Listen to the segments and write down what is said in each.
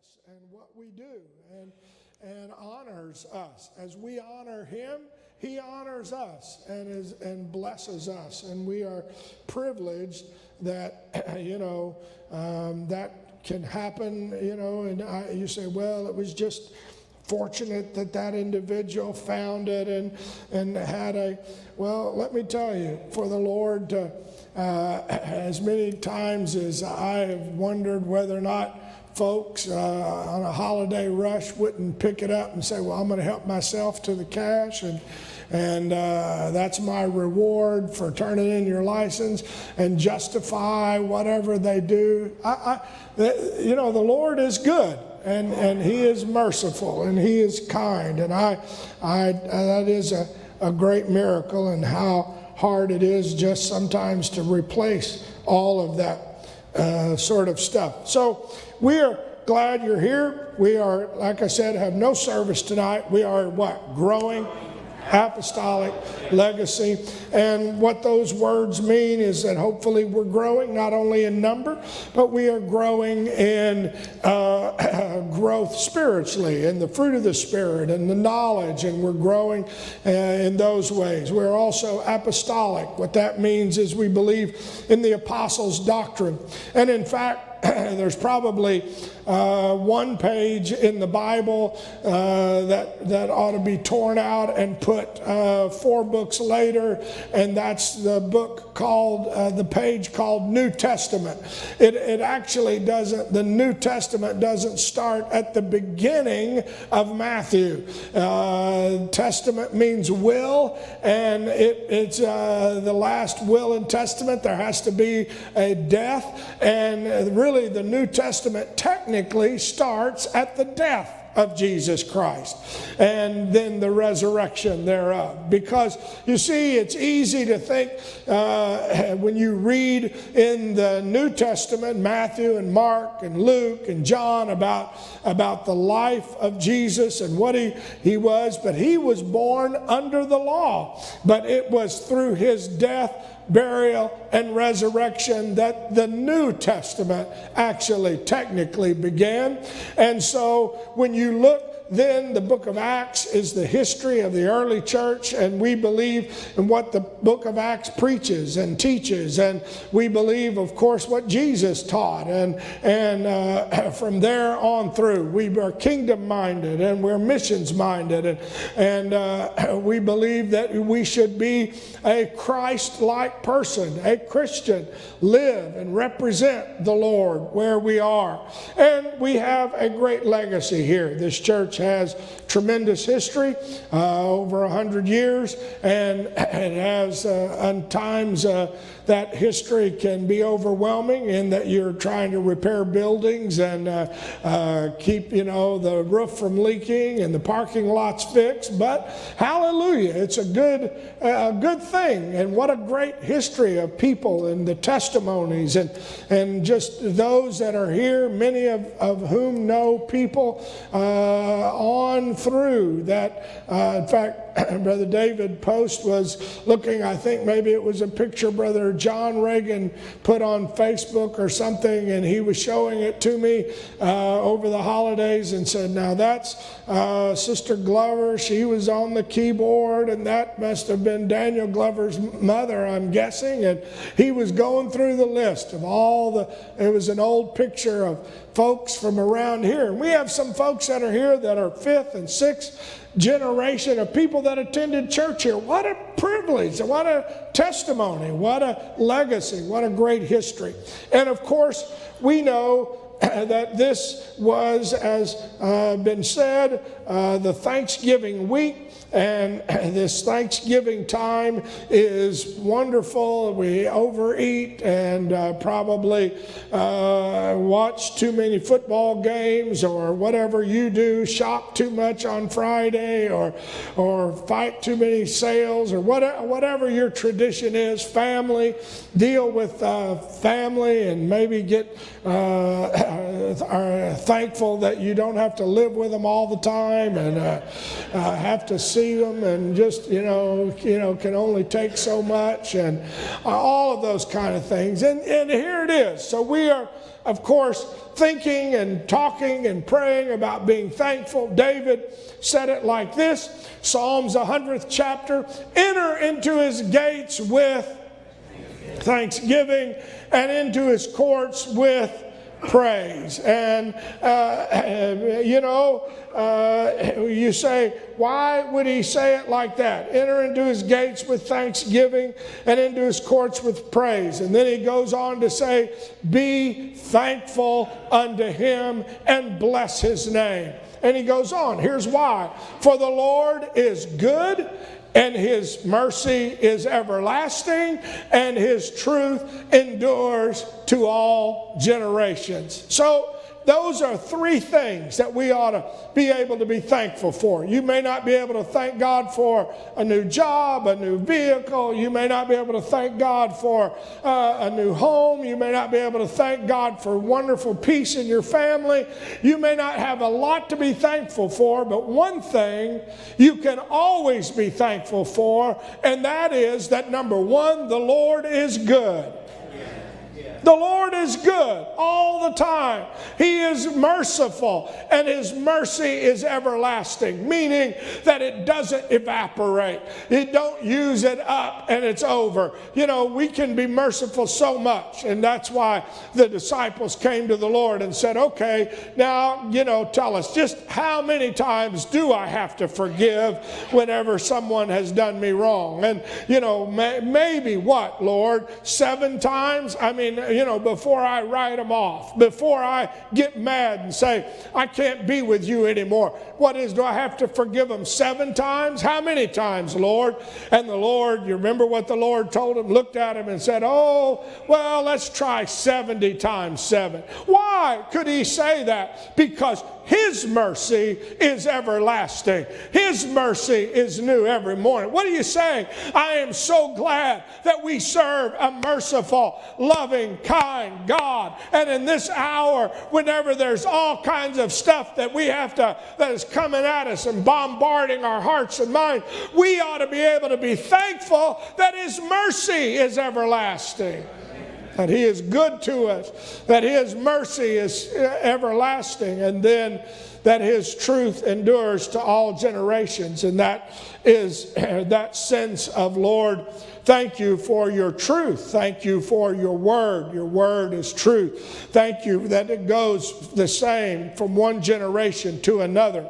us and what we do and, and honors us. As we honor him, he honors us and, is, and blesses us. And we are privileged that, you know, um, that can happen, you know, and I, you say, well, it was just fortunate that that individual found it and, and had a, well, let me tell you, for the Lord to, uh, as many times as I have wondered whether or not folks uh, on a holiday rush wouldn't pick it up and say, well, I'm going to help myself to the cash and and uh, that's my reward for turning in your license and justify whatever they do. I, I, you know, the Lord is good and, and He is merciful and He is kind, and I, I that is a, a great miracle, and how hard it is just sometimes to replace all of that uh, sort of stuff. So we are glad you're here. We are, like I said, have no service tonight. We are what growing apostolic legacy. And what those words mean is that hopefully we're growing not only in number, but we are growing in uh, growth spiritually, in the fruit of the Spirit and the knowledge, and we're growing uh, in those ways. We're also apostolic. What that means is we believe in the apostles' doctrine. And in fact, there's probably uh, one page in the Bible uh, that, that ought to be torn out and put uh, four books later, and that's the book called, uh, the page called New Testament. It, it actually doesn't, the New Testament doesn't start at the beginning of Matthew. Uh, testament means will, and it, it's uh, the last will and testament. There has to be a death, and really really the New Testament technically starts at the death of Jesus Christ and then the resurrection thereof. Because you see, it's easy to think uh, when you read in the New Testament, Matthew and Mark and Luke and John, about, about the life of Jesus and what he, he was, but he was born under the law. But it was through his death burial, and resurrection that the New Testament actually technically began. And so when you look then the book of Acts is the history of the early church, and we believe in what the book of Acts preaches and teaches, and we believe, of course, what Jesus taught. And, and uh, from there on through, we are kingdom minded and we're missions minded, and, and uh, we believe that we should be a Christ like person, a Christian, live and represent the Lord where we are. And we have a great legacy here. This church has tremendous history, uh, over 100 years, and it has uh, times uh, that history can be overwhelming in that you're trying to repair buildings and uh, uh, keep, you know, the roof from leaking and the parking lots fixed. But hallelujah, it's a good, a good thing. And what a great history of people and the testimonies and, and just those that are here, many of, of whom know people uh, on through that. Uh, in fact, Brother David Post was looking, I think maybe it was a picture Brother John Reagan put on Facebook or something, and he was showing it to me uh, over the holidays and said, Now that's uh, Sister Glover. She was on the keyboard, and that must have been Daniel Glover's mother, I'm guessing. And he was going through the list of all the, it was an old picture of folks from around here. And we have some folks that are here that are fifth and sixth generation of people that attended church here. What a privilege, what a testimony, what a legacy, what a great history. And of course, we know that this was, as uh, been said, uh, the Thanksgiving week. And this Thanksgiving time is wonderful. We overeat and uh, probably uh, watch too many football games or whatever you do, shop too much on Friday or, or fight too many sales or whatever, whatever your tradition is. Family, deal with uh, family and maybe get uh, thankful that you don't have to live with them all the time and uh, uh, have to see them and just you know you know can only take so much and uh, all of those kind of things. And and here it is. So we are of course, thinking and talking and praying about being thankful. David said it like this Psalms 100th chapter enter into his gates with thanksgiving and into his courts with praise. And, uh, you know, uh, you say, why would he say it like that? Enter into his gates with thanksgiving and into his courts with praise. And then he goes on to say, be thankful unto him and bless his name. And he goes on. Here's why. For the Lord is good and his mercy is everlasting, and his truth endures to all generations. So, those are three things that we ought to be able to be thankful for. You may not be able to thank God for a new job, a new vehicle. You may not be able to thank God for uh, a new home. You may not be able to thank God for wonderful peace in your family. You may not have a lot to be thankful for, but one thing you can always be thankful for, and that is that number one, the Lord is good. The Lord is good all the time. He is merciful, and His mercy is everlasting, meaning that it doesn't evaporate. You don't use it up and it's over. You know, we can be merciful so much, and that's why the disciples came to the Lord and said, Okay, now, you know, tell us just how many times do I have to forgive whenever someone has done me wrong? And, you know, may, maybe what, Lord? Seven times? I mean, you know, before I write them off, before I get mad and say, I can't be with you anymore. What is, do I have to forgive them seven times? How many times, Lord? And the Lord, you remember what the Lord told him, looked at him and said, Oh, well, let's try 70 times seven. Why could he say that? Because his mercy is everlasting. His mercy is new every morning. What are you saying? I am so glad that we serve a merciful, loving, kind God. And in this hour, whenever there's all kinds of stuff that we have to, that is coming at us and bombarding our hearts and minds, we ought to be able to be thankful that His mercy is everlasting that He is good to us, that His mercy is uh, everlasting, and then that His truth endures to all generations. And that is uh, that sense of, Lord, thank you for your truth. Thank you for your word. Your word is truth. Thank you that it goes the same from one generation to another.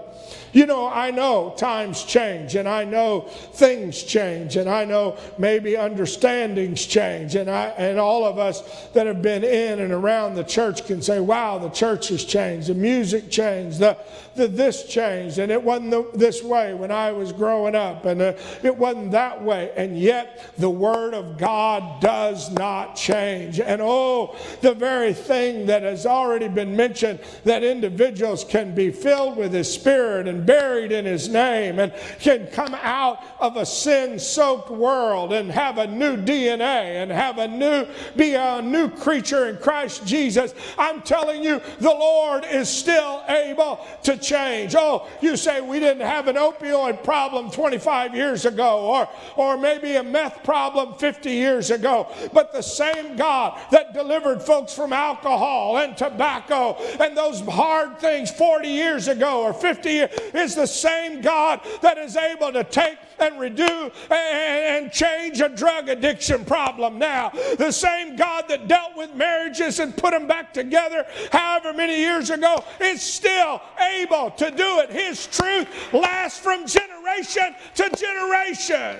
You know, I know times change and I know things change and I know maybe understandings change and I and all of us that have been in and around the church can say, "Wow, the church has changed. The music changed. The, the this changed and it wasn't the, this way when I was growing up and uh, it wasn't that way." And yet the word of God does not change. And oh, the very thing that has already been mentioned that individuals can be filled with his spirit and buried in his name and can come out of a sin soaked world and have a new DNA and have a new, be a new creature in Christ Jesus. I'm telling you, the Lord is still able to change. Oh, you say we didn't have an opioid problem 25 years ago or, or maybe a meth problem 50 years ago, but the same God that delivered folks from alcohol and tobacco and those hard things 40 years ago or 50 years is the same God that is able to take and redo and change a drug addiction problem now. The same God that dealt with marriages and put them back together however many years ago is still able to do it. His truth lasts from generation to generation.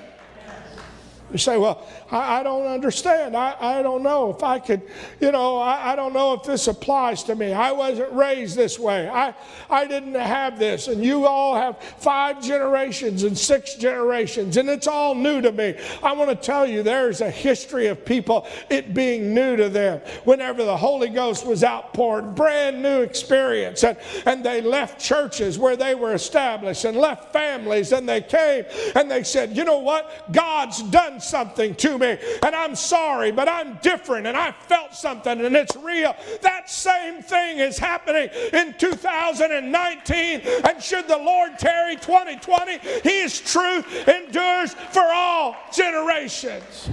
You say, well, I, I don't understand. I, I don't know if I could, you know, I, I don't know if this applies to me. I wasn't raised this way. I, I didn't have this. And you all have five generations and six generations, and it's all new to me. I want to tell you there's a history of people, it being new to them. Whenever the Holy Ghost was outpoured, brand new experience. And, and they left churches where they were established and left families, and they came and they said, you know what? God's done something to me and I'm sorry, but I'm different and I felt something and it's real. That same thing is happening in 2019. And should the Lord tarry 2020, His truth endures for all generations.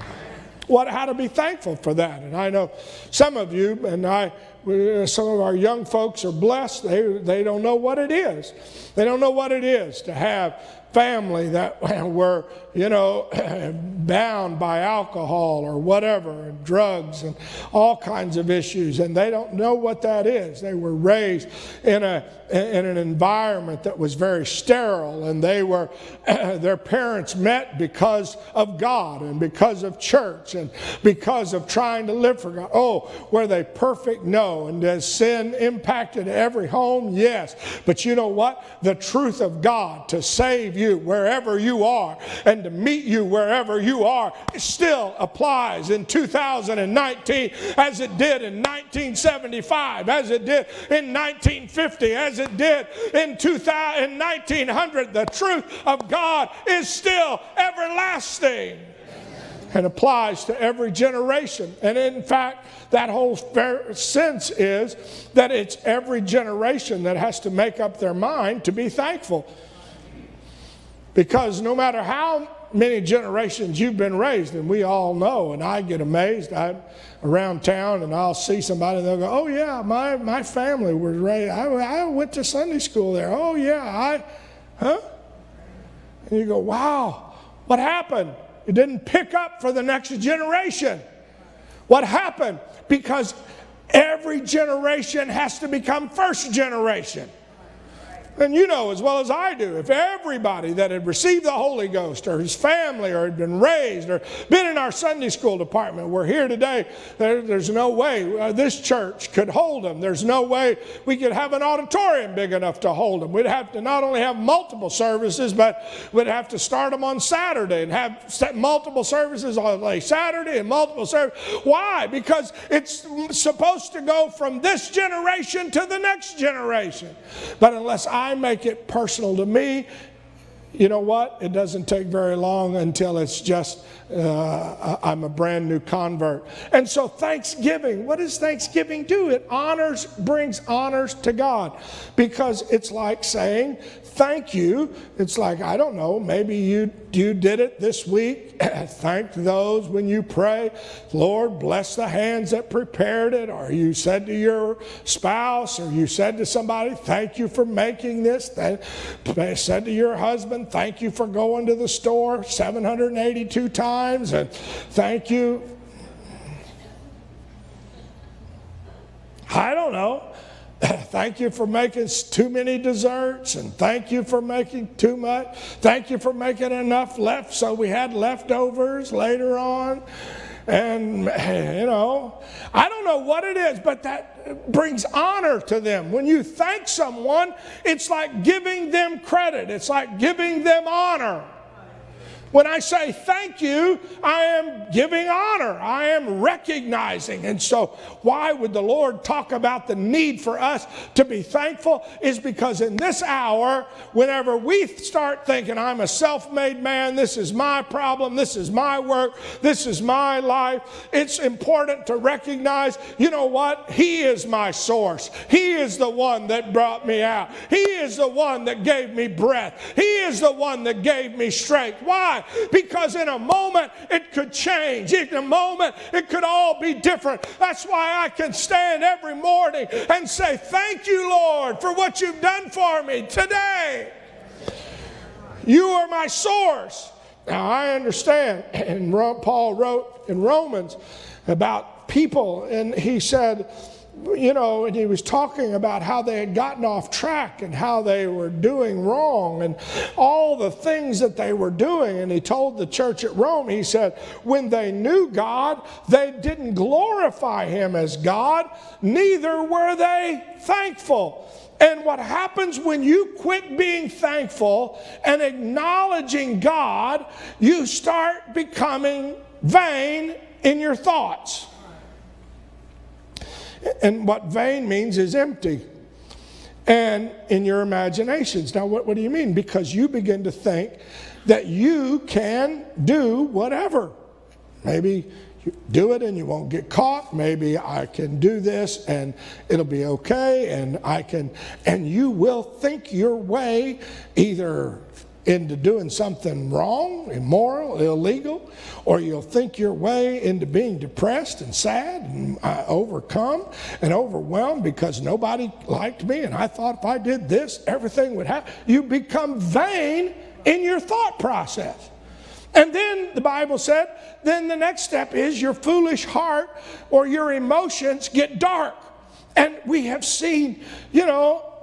What, how to be thankful for that. And I know some of you, and I, uh, some of our young folks are blessed. They, they don't know what it is. They don't know what it is to have family that were, you know, bound by alcohol or whatever, and drugs and all kinds of issues, and they don't know what that is. They were raised in a in an environment that was very sterile, and they were their parents met because of God and because of church and because of trying to live for God. Oh, were they perfect? No. And has sin impacted every home? Yes. But you know what? The truth of God to save you wherever you are and to meet you wherever you are still applies in 2019 as it did in 1975, as it did in 1950, as it did in 2000, in 1900. The truth of God is still everlasting and applies to every generation. And in fact, that whole sense is that it's every generation that has to make up their mind to be thankful. Because no matter how many generations you've been raised, and we all know, and I get amazed. I'm around town and I'll see somebody and they'll go, Oh, yeah, my, my family was raised. I, I went to Sunday school there. Oh, yeah, I, huh? And you go, Wow, what happened? It didn't pick up for the next generation. What happened? Because every generation has to become first generation. And you know as well as I do, if everybody that had received the Holy Ghost or his family or had been raised or been in our Sunday school department were here today, there, there's no way uh, this church could hold them. There's no way we could have an auditorium big enough to hold them. We'd have to not only have multiple services, but we'd have to start them on Saturday and have multiple services on like Saturday and multiple services. Why? Because it's supposed to go from this generation to the next generation. But unless I I make it personal to me, you know what? It doesn't take very long until it's just uh, I'm a brand new convert. And so, Thanksgiving, what does Thanksgiving do? It honors, brings honors to God because it's like saying, Thank you. It's like, I don't know, maybe you, you did it this week. Thank those when you pray. Lord, bless the hands that prepared it. Or you said to your spouse, or you said to somebody, Thank you for making this. They said to your husband, Thank you for going to the store 782 times times, and thank you. I don't know. thank you for making too many desserts, and thank you for making too much. Thank you for making enough left so we had leftovers later on. And, you know, I don't know what it is, but that brings honor to them. When you thank someone, it's like giving them credit, it's like giving them honor. When I say thank you, I am giving honor. I am recognizing. And so, why would the Lord talk about the need for us to be thankful? Is because in this hour, whenever we start thinking, I'm a self made man, this is my problem, this is my work, this is my life, it's important to recognize, you know what? He is my source. He is the one that brought me out. He is the one that gave me breath. He is the one that gave me strength. Why? Because in a moment it could change. In a moment it could all be different. That's why I can stand every morning and say, Thank you, Lord, for what you've done for me today. You are my source. Now I understand, and Paul wrote in Romans about people, and he said, you know, and he was talking about how they had gotten off track and how they were doing wrong and all the things that they were doing. And he told the church at Rome, he said, when they knew God, they didn't glorify him as God, neither were they thankful. And what happens when you quit being thankful and acknowledging God, you start becoming vain in your thoughts. And what vain means is empty. And in your imaginations. Now, what, what do you mean? Because you begin to think that you can do whatever. maybe do it and you won't get caught. Maybe I can do this and it'll be okay. And I can, and you will think your way either into doing something wrong, immoral, illegal, or you'll think your way into being depressed and sad and uh, overcome and overwhelmed because nobody liked me and I thought if I did this, everything would happen. You become vain in your thought process. And then the Bible said, then the next step is your foolish heart or your emotions get dark. And we have seen, you know,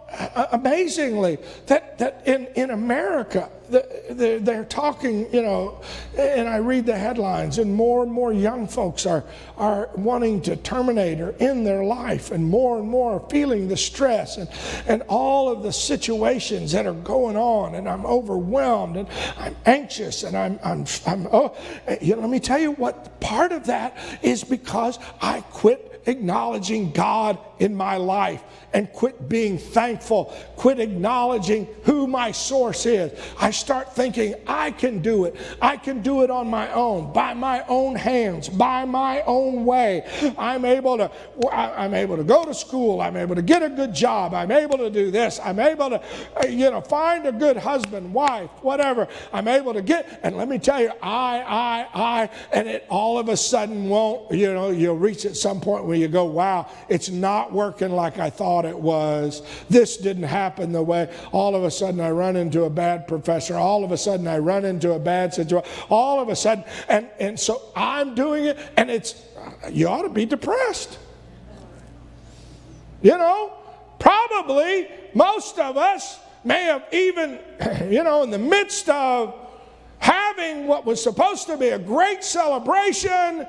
amazingly that, that in, in America, they're, they're talking, you know, and I read the headlines, and more and more young folks are, are wanting to terminate or end their life, and more and more are feeling the stress and, and all of the situations that are going on, and I'm overwhelmed, and I'm anxious, and I'm, I'm, I'm oh, you know, let me tell you what part of that is because I quit acknowledging God in my life and quit being thankful, quit acknowledging who my source is. I start thinking, I can do it. I can do it on my own, by my own hands, by my own way. I'm able to I'm able to go to school, I'm able to get a good job, I'm able to do this, I'm able to uh, you know find a good husband, wife, whatever. I'm able to get and let me tell you, I I I and it all of a sudden won't, you know, you'll reach at some point where you go, wow, it's not working like I thought it was. This didn't happen the way. All of a sudden, I run into a bad professor. All of a sudden, I run into a bad situation. All of a sudden, and, and so I'm doing it, and it's, you ought to be depressed. You know, probably most of us may have even, you know, in the midst of having what was supposed to be a great celebration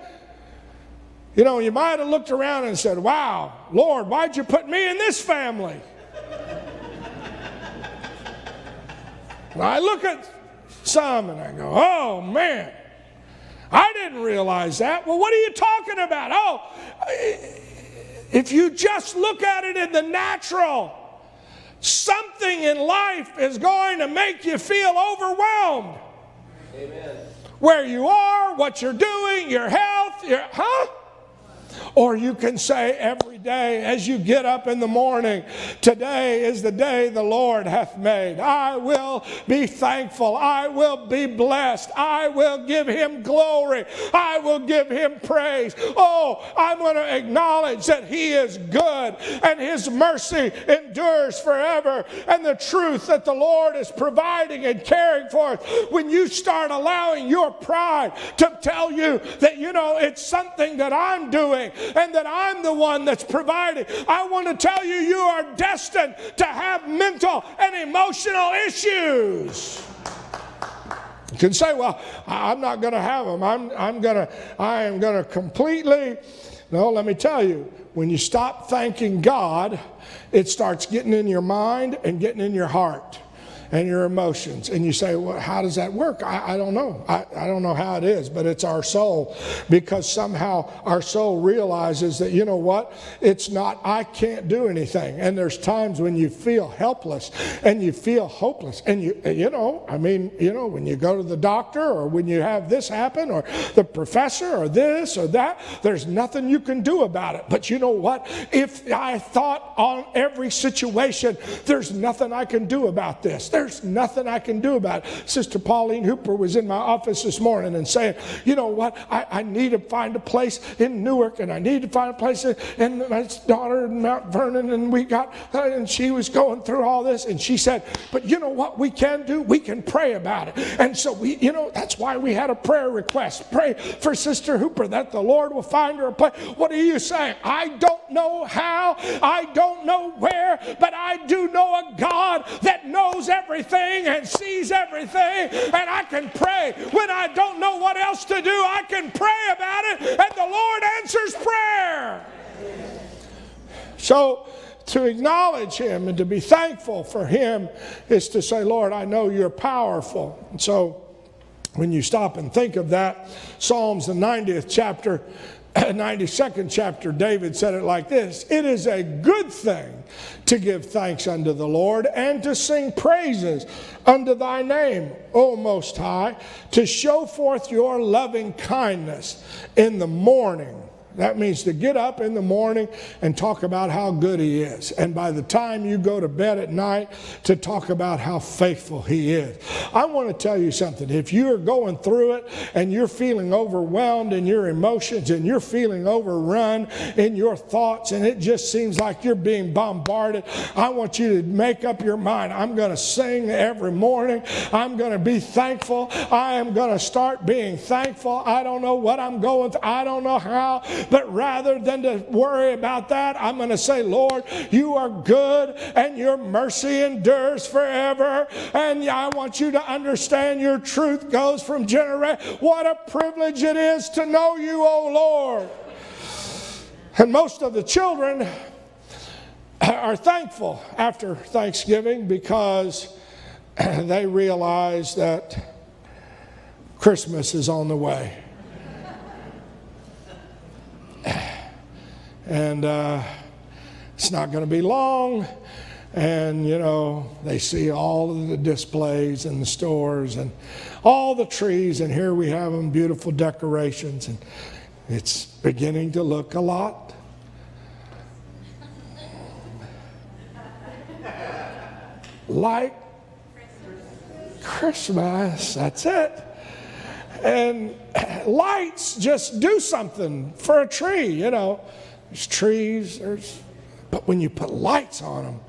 you know, you might have looked around and said, Wow, Lord, why'd you put me in this family? I look at some and I go, Oh, man, I didn't realize that. Well, what are you talking about? Oh, if you just look at it in the natural, something in life is going to make you feel overwhelmed. Amen. Where you are, what you're doing, your health, your, huh? Or you can say every day as you get up in the morning, Today is the day the Lord hath made. I will be thankful. I will be blessed. I will give him glory. I will give him praise. Oh, I'm going to acknowledge that he is good and his mercy endures forever. And the truth that the Lord is providing and caring for us. When you start allowing your pride to tell you that, you know, it's something that I'm doing and that I'm the one that's providing. I want to tell you, you are destined to have mental and emotional issues. You can say, well, I'm not going to have them. I'm, I'm going to, I am going to completely. No, let me tell you, when you stop thanking God, it starts getting in your mind and getting in your heart and your emotions. And you say, well, how does that work? I, I don't know. I, I don't know how it is, but it's our soul because somehow our soul realizes that, you know what? It's not, I can't do anything. And there's times when you feel helpless and you feel hopeless. And you, you know, I mean, you know, when you go to the doctor or when you have this happen or the professor or this or that, there's nothing you can do about it. But you know what? If I thought on every situation, there's nothing I can do about this. Nothing I can do about it. Sister Pauline Hooper was in my office this morning and saying, you know what, I, I need to find a place in Newark and I need to find a place in, in my daughter in Mount Vernon and we got, and she was going through all this and she said, but you know what we can do? We can pray about it. And so we, you know, that's why we had a prayer request. Pray for Sister Hooper that the Lord will find her a place. What are you saying? I don't know how, I don't know where, but I do know a God that knows everything everything and sees everything, and I can pray. When I don't know what else to do, I can pray about it, and the Lord answers prayer. So, to acknowledge Him and to be thankful for Him is to say, Lord, I know you're powerful. And so, when you stop and think of that, Psalms, the 90th chapter, 92nd chapter, David said it like this It is a good thing to give thanks unto the Lord and to sing praises unto thy name, O Most High, to show forth your loving kindness in the morning that means to get up in the morning and talk about how good He is. And by the time you go to bed at night, to talk about how faithful He is. I want to tell you something. If you're going through it and you're feeling overwhelmed in your emotions and you're feeling overrun in your thoughts and it just seems like you're being bombarded, I want you to make up your mind. I'm going to sing every morning. I'm going to be thankful. I am going to start being thankful. I don't know what I'm going through. I don't know how, but rather than to worry about that, I'm going to say, Lord, you are good and your mercy endures forever. And I want you to understand your truth goes from generation. What a privilege it is to know you, O Lord. And most of the children are thankful after Thanksgiving because they realize that Christmas is on the way. And uh, it's not going to be long. And, you know, they see all of the displays in the stores and all the trees, and here we have them, beautiful decorations, and it's beginning to look a lot. Like Christmas, that's it. And lights just do something for a tree, you know. There's trees, there's, but when you put lights on them,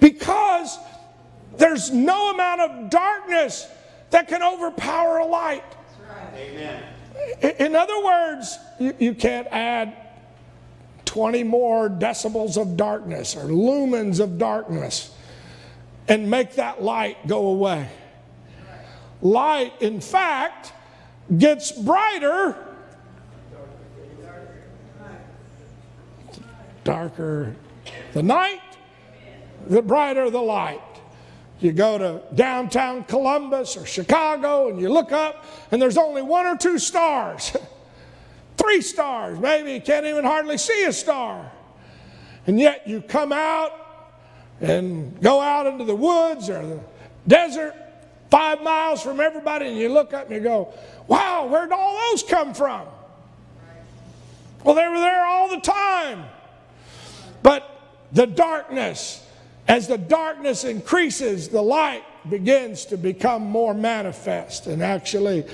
because there's no amount of darkness that can overpower a light. Amen. In other words, you, you can't add 20 more decibels of darkness or lumens of darkness and make that light go away. Light, in fact, gets brighter darker the night, the brighter the light. You go to downtown Columbus or Chicago and you look up and there's only one or two stars. Three stars, maybe. You can't even hardly see a star. And yet you come out and go out into the woods or the desert five miles from everybody and you look up and you go, wow, where'd all those come from? Well, they were there all the time. But the darkness, as the darkness increases, the light begins to become more manifest and actually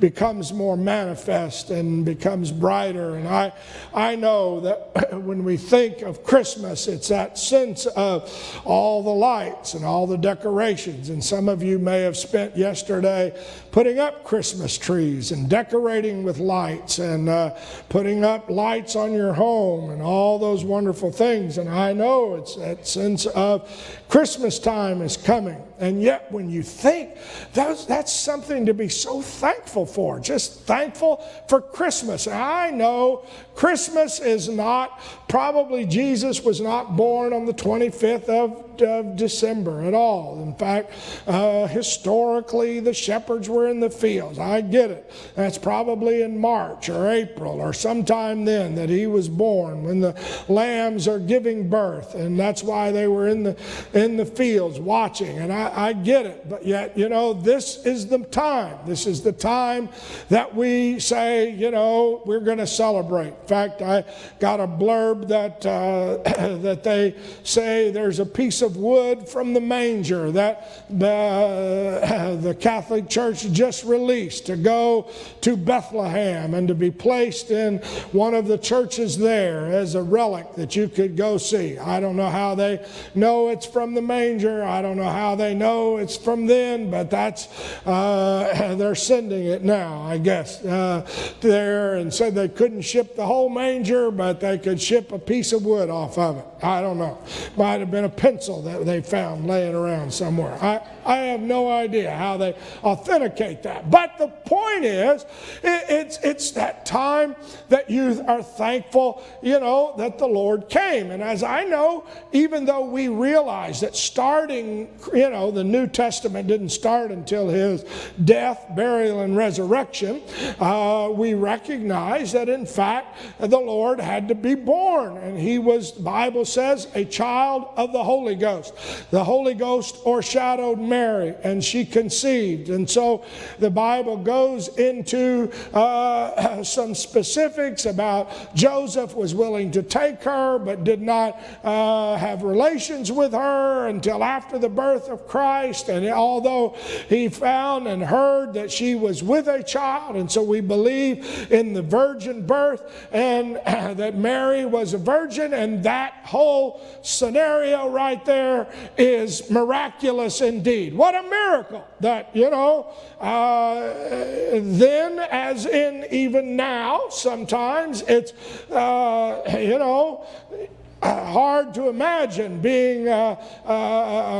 becomes more manifest and becomes brighter. And I, I know that when we think of Christmas, it's that sense of all the lights and all the decorations. And some of you may have spent yesterday putting up Christmas trees and decorating with lights and uh, putting up lights on your home and all those wonderful things. And I know it's that sense of Christmas time is coming. And yet, when you think, that's, that's something to be so thankful for. Just thankful for Christmas. I know Christmas is not, probably Jesus was not born on the 25th of, of December at all. In fact, uh, historically, the shepherds were in the fields. I get it. That's probably in March or April or sometime then that he was born when the lambs are giving birth. And that's why they were in the, in the fields watching. And I, I get it. But yet, you know, this is the time. This is the time that we say, you know, we're going to celebrate. In fact, I got a blurb that, uh, that they say there's a piece of wood from the manger that the, the Catholic Church just released to go to Bethlehem and to be placed in one of the churches there as a relic that you could go see. I don't know how they know it's from the manger. I don't know how they know it's from then, but that's, uh, they're sending it now, I guess, uh, there and said they couldn't ship the whole manger, but they could ship a piece of wood off of it. I don't know. Might have been a pencil that they found laying around somewhere. I, I have no idea how they authenticate that. But the point is, it, it's, it's that time that you are thankful, you know, that the Lord came. And as I know, even though we realize that starting, you know, the new Testament didn't start until his death, burial, and resurrection, uh, we recognize that in fact the Lord had to be born. And he was, the Bible says, a child of the Holy Ghost. The Holy Ghost overshadowed Mary, and she conceived. And so the Bible goes into uh, some specifics about Joseph was willing to take her, but did not uh, have relations with her until after the birth of Christ. And although he found and heard that she was with a child, and so we believe in the virgin birth and that Mary was a virgin, and that whole scenario right there is miraculous indeed. What a miracle that, you know, uh, then as in even now, sometimes it's, uh, you know, hard to imagine being a, a,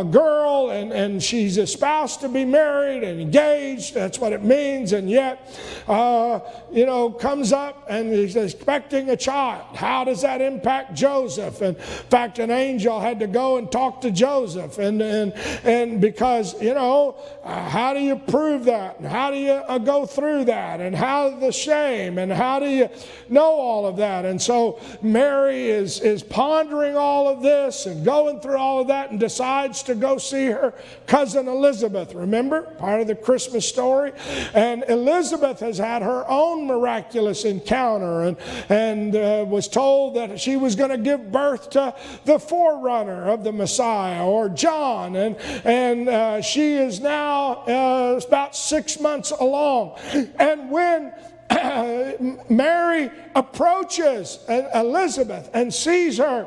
a, girl and, and she's espoused to be married and engaged. That's what it means. And yet, uh, you know, comes up and is expecting a child. How does that impact Joseph? And in fact, an angel had to go and talk to Joseph. And, and, and because, you know, uh, how do you prove that? And how do you uh, go through that? And how the shame? And how do you know all of that? And so Mary is, is pondering pondering all of this and going through all of that and decides to go see her cousin Elizabeth. Remember? Part of the Christmas story. And Elizabeth has had her own miraculous encounter and, and uh, was told that she was going to give birth to the forerunner of the Messiah or John. And, and uh, she is now uh, about six months along. And when Mary approaches Elizabeth and sees her.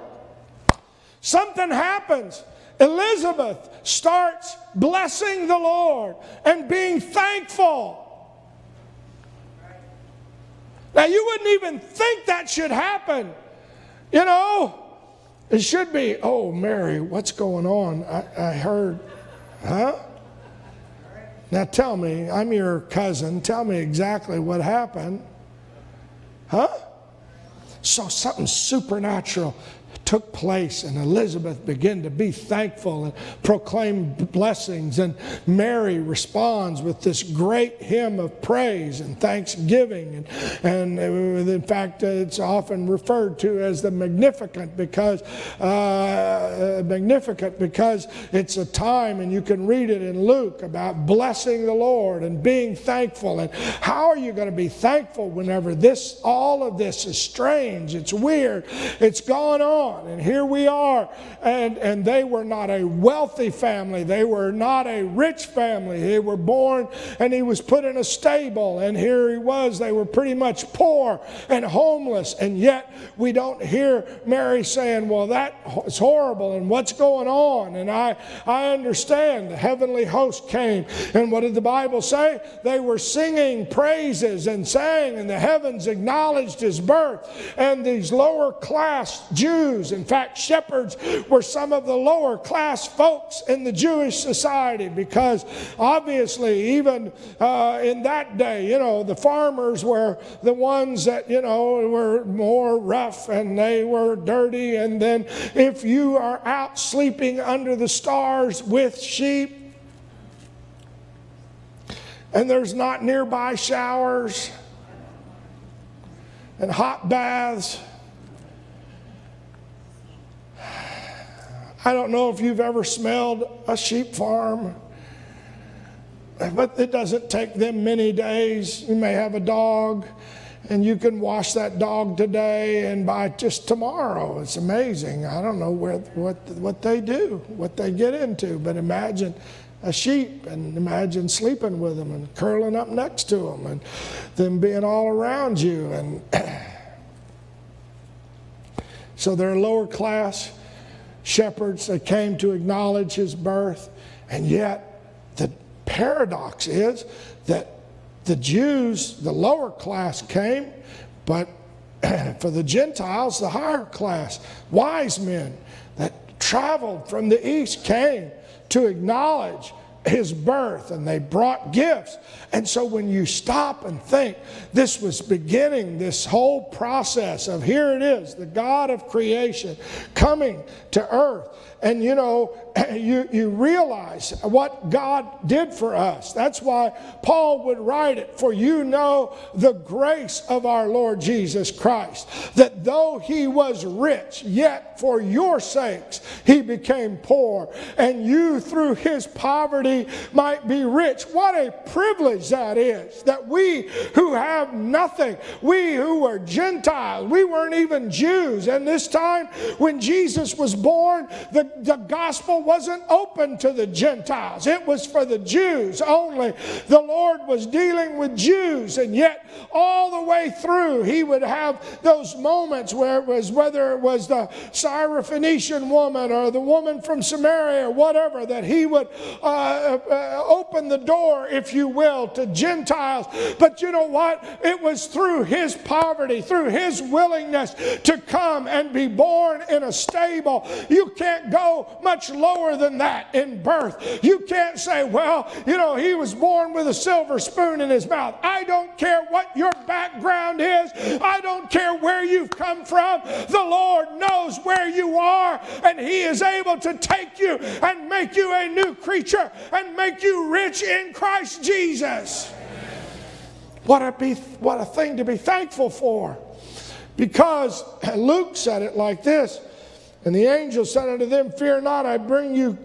Something happens. Elizabeth starts blessing the Lord and being thankful. Now, you wouldn't even think that should happen. You know, it should be, oh, Mary, what's going on? I, I heard, huh? Now tell me, I'm your cousin. Tell me exactly what happened. Huh? Saw something supernatural took place, and Elizabeth began to be thankful and proclaim blessings. And Mary responds with this great hymn of praise and thanksgiving. And, and uh, in fact, uh, it's often referred to as the Magnificat because uh, uh, Magnificat because it's a time, and you can read it in Luke about blessing the Lord and being thankful. And how are you going to be thankful whenever this all of this is strange? It's weird. It's gone on on. And here we are. And, and they were not a wealthy family, they were not a rich family. They were born and he was put in a stable. And here he was. They were pretty much poor and homeless. And yet we don't hear Mary saying, Well, that is horrible. And what's going on? And I, I understand the heavenly host came. And what did the Bible say? They were singing praises and sang, and the heavens acknowledged his birth. And these lower class Jews In fact, shepherds were some of the lower class folks in the Jewish society because obviously, even uh, in that day, you know, the farmers were the ones that, you know, were more rough and they were dirty. And then if you are out sleeping under the stars with sheep, and there's not nearby showers and hot baths I don't know if you've ever smelled a sheep farm, but it doesn't take them many days. You may have a dog, and you can wash that dog today, and by just tomorrow, it's amazing. I don't know where, what, what they do, what they get into, but imagine a sheep and imagine sleeping with them and curling up next to them and them being all around you. And so they're lower class shepherds that came to acknowledge his birth. And yet, the paradox is that the Jews, the lower class, came, but for the Gentiles, the higher class, wise men that traveled from the east came to acknowledge his birth and they brought gifts. And so when you stop and think, this was beginning this whole process of here it is, the God of creation coming to earth and you know, you, you realize what God did for us. That's why Paul would write it, for you know the grace of our Lord Jesus Christ, that though he was rich, yet for your sakes he became poor, and you through his poverty might be rich. What a privilege that is, that we who have nothing, we who are Gentiles, we weren't even Jews, and this time when Jesus was born, the, the gospel wasn't open to the Gentiles, it was for the Jews only. The Lord was dealing with Jews, and yet all the way through, He would have those moments where it was whether it was the Syrophoenician woman or the woman from Samaria or whatever, that He would uh, uh, open the door, if you will, to Gentiles. But you know what? It was through His poverty, through His willingness to come and be born in a stable. You can't go much lower than that in birth. You can't say, well, you know, he was born with a silver spoon in his mouth. I don't care what your background is, I don't care where you've come from. The Lord knows where you are, and he is able to take you and make you a new creature and make you rich in Christ Jesus. What a, be, what a thing to be thankful for. Because Luke said it like this and the angel said unto them, Fear not, I bring you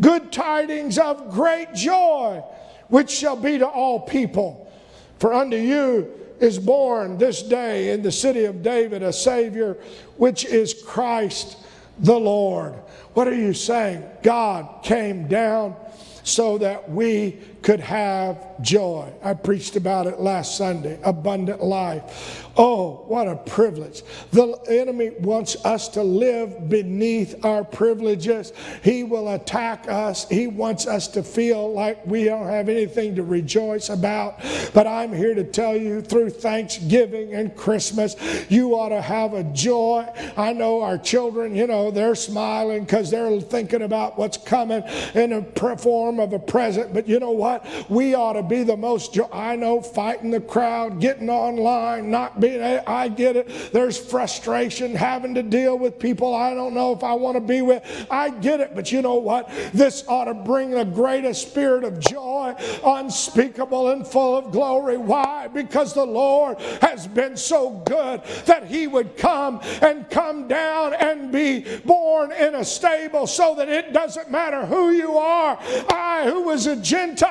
good tidings of great joy, which shall be to all people. For unto you is born this day in the city of David a Savior, which is Christ the Lord. What are you saying? God came down so that we could have joy. I preached about it last Sunday abundant life. Oh, what a privilege. The enemy wants us to live beneath our privileges. He will attack us. He wants us to feel like we don't have anything to rejoice about. But I'm here to tell you through Thanksgiving and Christmas, you ought to have a joy. I know our children, you know, they're smiling because they're thinking about what's coming in a form of a present. But you know what? We ought to be the most, jo- I know, fighting the crowd, getting online, not being, I get it. There's frustration having to deal with people I don't know if I want to be with. I get it. But you know what? This ought to bring the greatest spirit of joy, unspeakable and full of glory. Why? Because the Lord has been so good that He would come and come down and be born in a stable so that it doesn't matter who you are. I, who was a Gentile,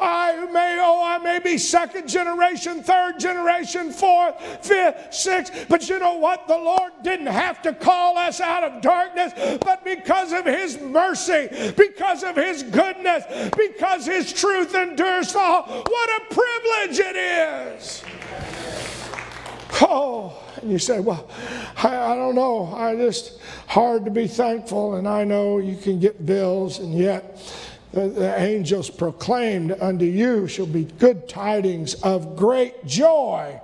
I may, oh, I may be second generation, third generation, fourth, fifth, sixth. But you know what? The Lord didn't have to call us out of darkness, but because of His mercy, because of His goodness, because His truth endures all. What a privilege it is! Oh, and you say, well, I, I don't know. I just hard to be thankful, and I know you can get bills, and yet the, angels proclaimed unto you shall be good tidings of great joy.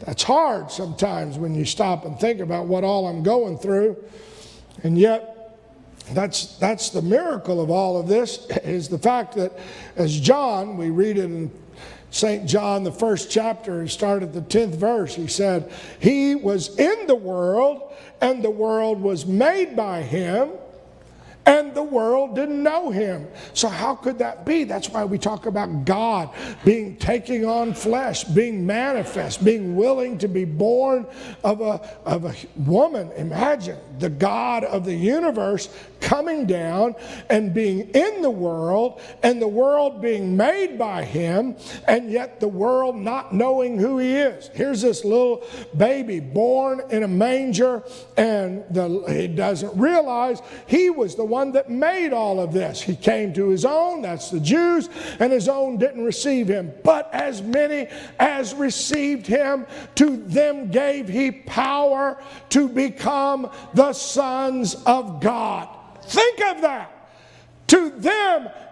That's hard sometimes when you stop and think about what all I'm going through. And yet, that's, that's the miracle of all of this is the fact that as John, we read it in St. John, the first chapter, he started the 10th verse. He said, He was in the world, and the world was made by him, and the world didn't know him. So, how could that be? That's why we talk about God being taking on flesh, being manifest, being willing to be born of a, of a woman. Imagine the God of the universe coming down and being in the world, and the world being made by him, and yet the world not knowing who he is. Here's this little baby born in a manger, and the, he doesn't realize he was the one that made all of this. He came to his own, that's the Jews, and his own didn't receive him. But as many as received him, to them gave he power to become the sons of God. Think of that. To them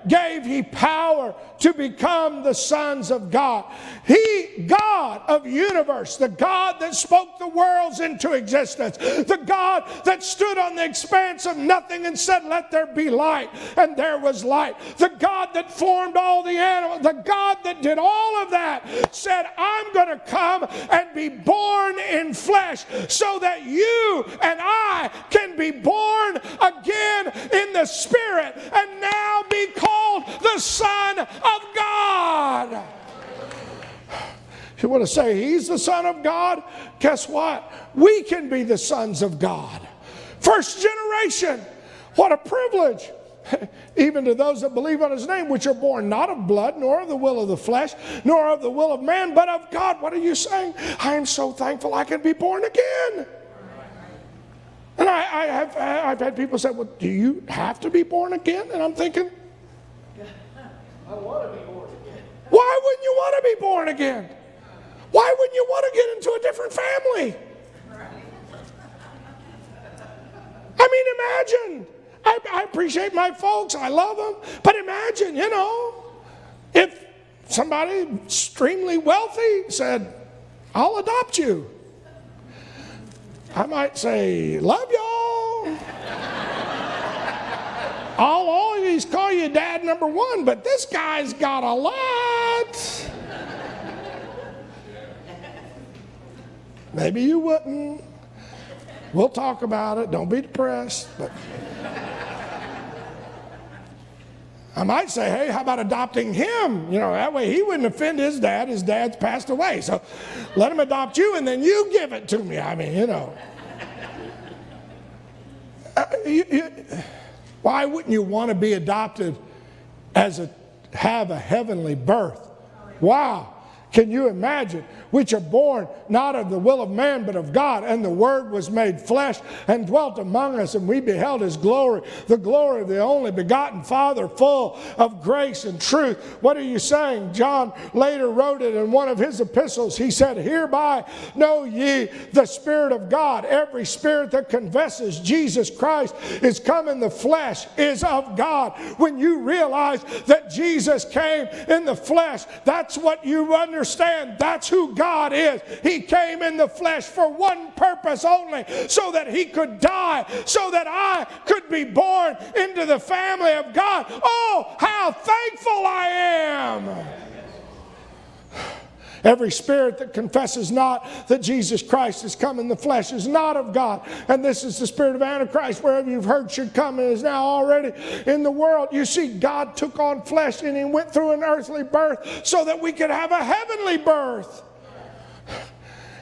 gave he power to become the sons of God. He, God of universe, the God that spoke the worlds into existence, the God that stood on the expanse of nothing and said, Let there be light, and there was light. The God that formed all the animals, the God that did all of that, said, I'm going to come and be born in flesh so that you and I can be born again in the Spirit and now be called the Son of God. You want to say he's the Son of God? Guess what? We can be the sons of God. First generation. What a privilege. Even to those that believe on his name, which are born not of blood, nor of the will of the flesh, nor of the will of man, but of God. What are you saying? I am so thankful I can be born again. And I, I have I've had people say, Well, do you have to be born again? And I'm thinking, I want to be born again. Why wouldn't you want to be born again? Why wouldn't you want to get into a different family? I mean, imagine. I, I, appreciate my folks, I love them, but imagine, you know, if somebody extremely wealthy said, I'll adopt you. I might say, Love y'all. I'll always call you dad number one, but this guy's got a lot. Maybe you wouldn't. We'll talk about it. Don't be depressed. But I might say, hey, how about adopting him? You know, that way he wouldn't offend his dad. His dad's passed away. So let him adopt you and then you give it to me. I mean, you know. Uh, you, you, why wouldn't you want to be adopted as a have a heavenly birth? Wow. Can you imagine? Which are born not of the will of man, but of God. And the Word was made flesh and dwelt among us, and we beheld His glory, the glory of the only begotten Father, full of grace and truth. What are you saying? John later wrote it in one of his epistles. He said, Hereby know ye the Spirit of God. Every spirit that confesses Jesus Christ is come in the flesh is of God. When you realize that Jesus came in the flesh, that's what you understand understand that's who God is. He came in the flesh for one purpose only so that He could die, so that I could be born into the family of God. Oh, how thankful I am! Every spirit that confesses not that Jesus Christ has come in the flesh is not of God. And this is the spirit of Antichrist, wherever you've heard should come and is now already in the world. You see, God took on flesh and he went through an earthly birth so that we could have a heavenly birth.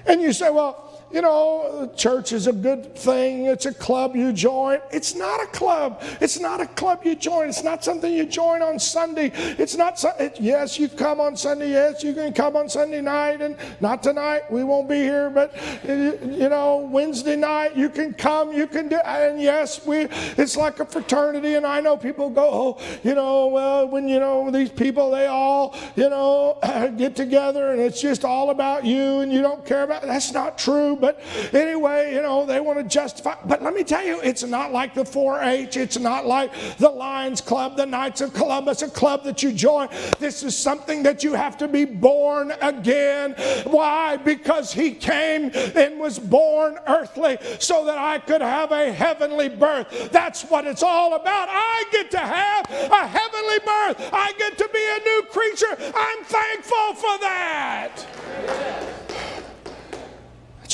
And you say, well, you know, church is a good thing. It's a club you join. It's not a club. It's not a club you join. It's not something you join on Sunday. It's not, it, yes, you come on Sunday. Yes, you can come on Sunday night and not tonight. We won't be here, but, you know, Wednesday night you can come. You can do, and yes, we, it's like a fraternity. And I know people go, oh, you know, well, when, you know, these people, they all, you know, get together and it's just all about you and you don't care about, that's not true but anyway, you know, they want to justify. But let me tell you, it's not like the 4 H, it's not like the Lions Club, the Knights of Columbus, a club that you join. This is something that you have to be born again. Why? Because He came and was born earthly so that I could have a heavenly birth. That's what it's all about. I get to have a heavenly birth, I get to be a new creature. I'm thankful for that.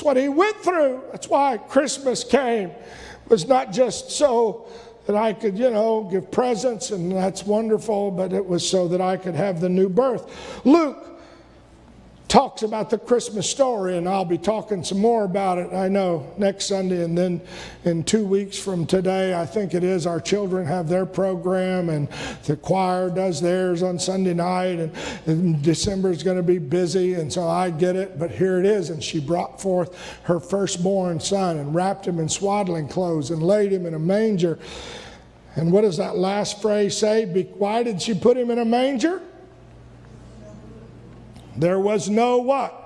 What he went through. That's why Christmas came. It was not just so that I could, you know, give presents, and that's wonderful, but it was so that I could have the new birth. Luke talks about the Christmas story, and I'll be talking some more about it, I know, next Sunday. And then in two weeks from today, I think it is, our children have their program, and the choir does theirs on Sunday night. And, and December is going to be busy, and so I get it, but here it is. And she brought forth her firstborn son and wrapped him in swaddling clothes and laid him in a manger. And what does that last phrase say? Why did she put him in a manger? There was no what?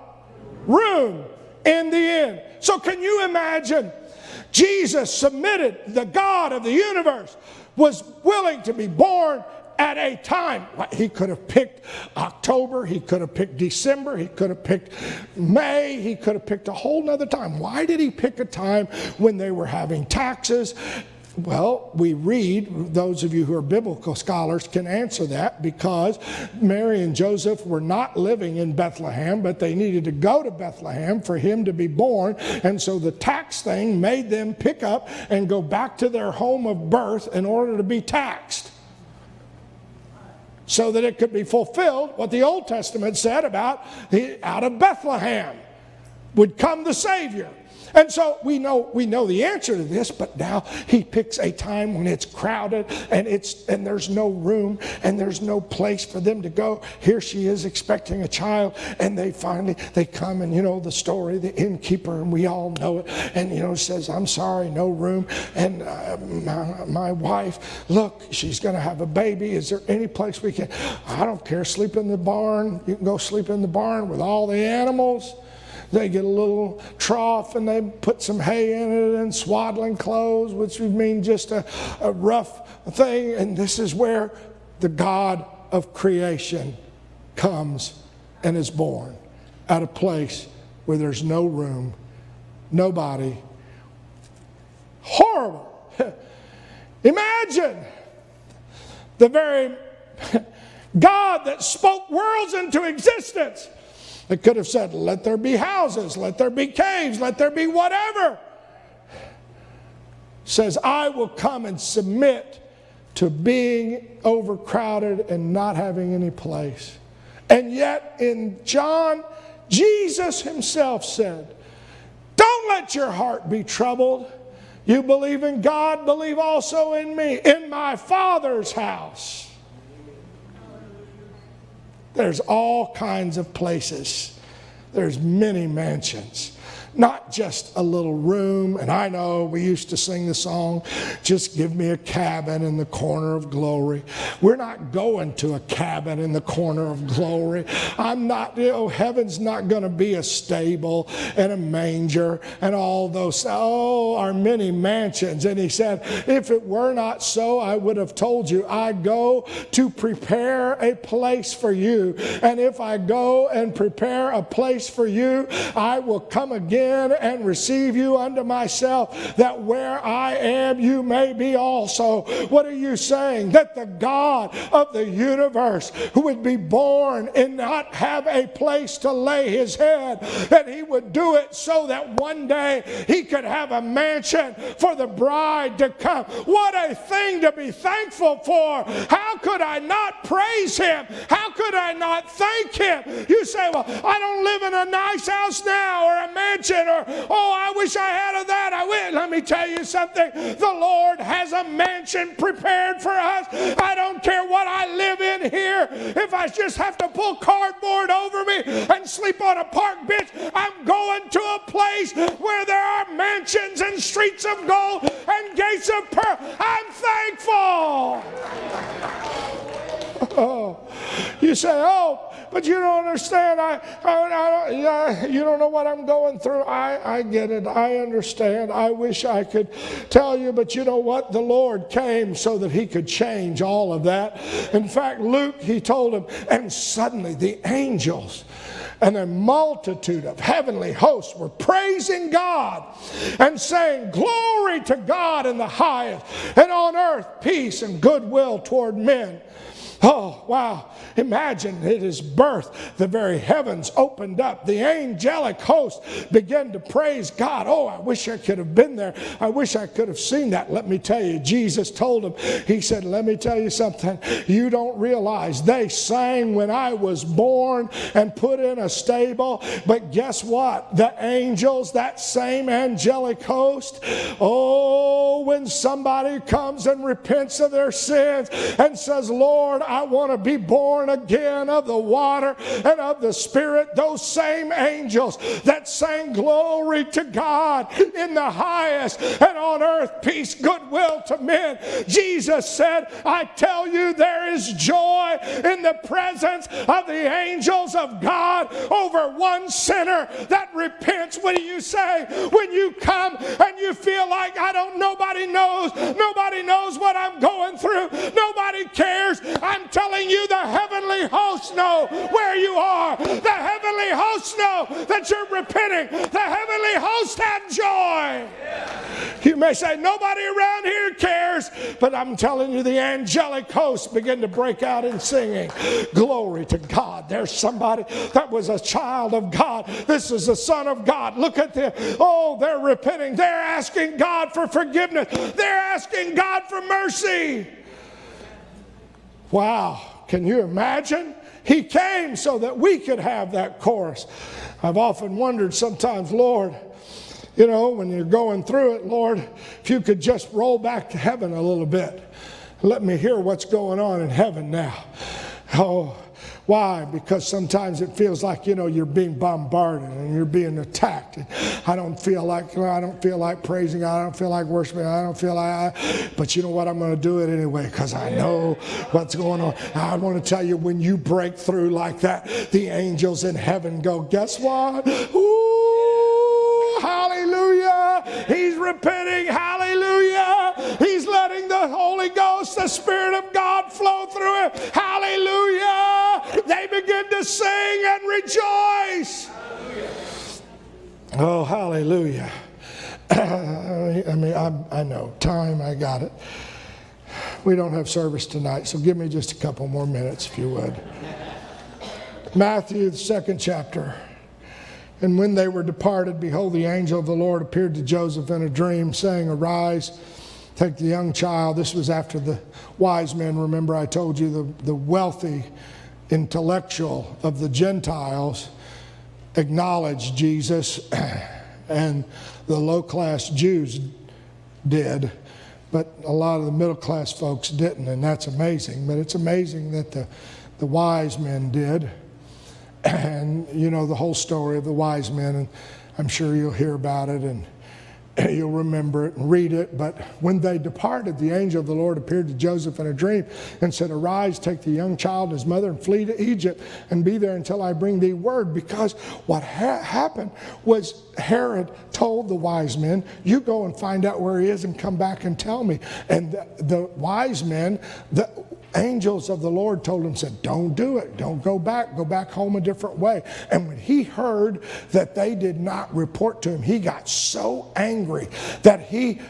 Room in the inn. So can you imagine? Jesus submitted, the God of the universe was willing to be born at a time. He could have picked October, he could have picked December, he could have picked May, he could have picked a whole nother time. Why did he pick a time when they were having taxes? Well, we read, those of you who are biblical scholars can answer that because Mary and Joseph were not living in Bethlehem, but they needed to go to Bethlehem for him to be born. And so the tax thing made them pick up and go back to their home of birth in order to be taxed so that it could be fulfilled what the Old Testament said about out of Bethlehem would come the Savior. And so we know we know the answer to this, but now he picks a time when it's crowded and it's and there's no room and there's no place for them to go. Here she is expecting a child, and they finally they come and you know the story, the innkeeper, and we all know it, and you know says, "I'm sorry, no room." And uh, my, my wife, look, she's going to have a baby. Is there any place we can? I don't care. Sleep in the barn. You can go sleep in the barn with all the animals. They get a little trough and they put some hay in it and swaddling clothes, which would mean just a, a rough thing. And this is where the God of creation comes and is born at a place where there's no room, nobody. Horrible. Imagine the very God that spoke worlds into existence it could have said, let there be houses, let there be caves, let there be whatever. Says, I will come and submit to being overcrowded and not having any place. And yet, in John, Jesus himself said, Don't let your heart be troubled. You believe in God, believe also in me. In my Father's house there's all kinds of places. There's many mansions not just a little room. And I know we used to sing the song, Just Give Me a Cabin in the Corner of Glory. We're not going to a cabin in the corner of glory. I'm not, you know, heaven's not going to be a stable and a manger and all those, oh, our many mansions. And he said, If it were not so, I would have told you, I go to prepare a place for you. And if I go and prepare a place for you, I will come again in and receive you unto myself, that where I am, you may be also. What are you saying? That the God of the universe, who would be born and not have a place to lay his head, that he would do it so that one day he could have a mansion for the bride to come. What a thing to be thankful for. How could I not praise him? How could I not thank him? You say, Well, I don't live in a nice house now or a mansion or, oh, I wish I had of that. I will. Let me tell you something. The Lord has a mansion prepared for us. I don't care what I live in here. If I just have to pull cardboard over me and sleep on a park bench, I'm going to a place where there are mansions and streets of gold and gates of pearl. I'm thankful. Oh, you say, oh, but you don't understand. I, I, I, you don't know what I'm going through. I, I get it. I understand. I wish I could tell you, but you know what? The Lord came so that He could change all of that. In fact, Luke, He told him, and suddenly the angels and a multitude of heavenly hosts were praising God and saying, Glory to God in the highest, and on earth peace and goodwill toward men. Oh, wow. Imagine at his birth, the very heavens opened up. The angelic host began to praise God. Oh, I wish I could have been there. I wish I could have seen that. Let me tell you, Jesus told him, He said, Let me tell you something. You don't realize they sang when I was born and put in a stable. But guess what? The angels, that same angelic host, oh, when somebody comes and repents of their sins and says, Lord, I want to be born again of the water and of the Spirit. Those same angels that sang glory to God in the highest and on earth peace, goodwill to men. Jesus said, I tell you, there is joy in the presence of the angels of God over one sinner that repents. What do you say when you come and you feel like I don't, nobody knows, nobody knows what I'm going through, nobody cares. I telling you the heavenly hosts know where you are. The heavenly hosts know that you're repenting. The heavenly hosts have joy. You may say, nobody around here cares, but I'm telling you, the angelic hosts begin to break out in singing. Glory to God. There's somebody that was a child of God. This is the Son of God. Look at them. Oh, they're repenting. They're asking God for forgiveness. They're asking God for mercy. Wow. Can you imagine? He came so that we could have that chorus. I've often wondered sometimes, Lord, you know, when you're going through it, Lord, if you could just roll back to heaven a little bit. Let me hear what's going on in heaven now. Oh, why? Because sometimes it feels like you know you're being bombarded and you're being attacked. I don't feel like I don't feel like praising. I don't feel like worshiping. I don't feel like. I, but you know what? I'm going to do it anyway because I know what's going on. I want to tell you when you break through like that, the angels in heaven go. Guess what? Ooh, hallelujah! He's repenting. Hallelujah! He's letting the Holy Ghost, the Spirit of God, flow through him. Hallelujah! They begin to sing and rejoice. Oh, hallelujah. I mean, I, I know, time, I got it. We don't have service tonight, so give me just a couple more minutes, if you would. Matthew, the second chapter. And when they were departed, behold, the angel of the Lord appeared to Joseph in a dream, saying, Arise, take the young child. This was after the wise men. Remember, I told you the, the wealthy intellectual of the Gentiles acknowledged Jesus, and the low class Jews did, but a lot of the middle class folks didn't, and that's amazing. But it's amazing that the, the wise men did. And you know the whole story of the wise men, and I'm sure you'll hear about it. And You'll remember it and read it. But when they departed, the angel of the Lord appeared to Joseph in a dream and said, Arise, take the young child and his mother and flee to Egypt and be there until I bring thee word. Because what ha- happened was Herod told the wise men, You go and find out where he is and come back and tell me. And the, the wise men, the, angels of the Lord told him, said, Don't do it. Don't go back. Go back home a different way. And when he heard that they did not report to him, he got so angry that he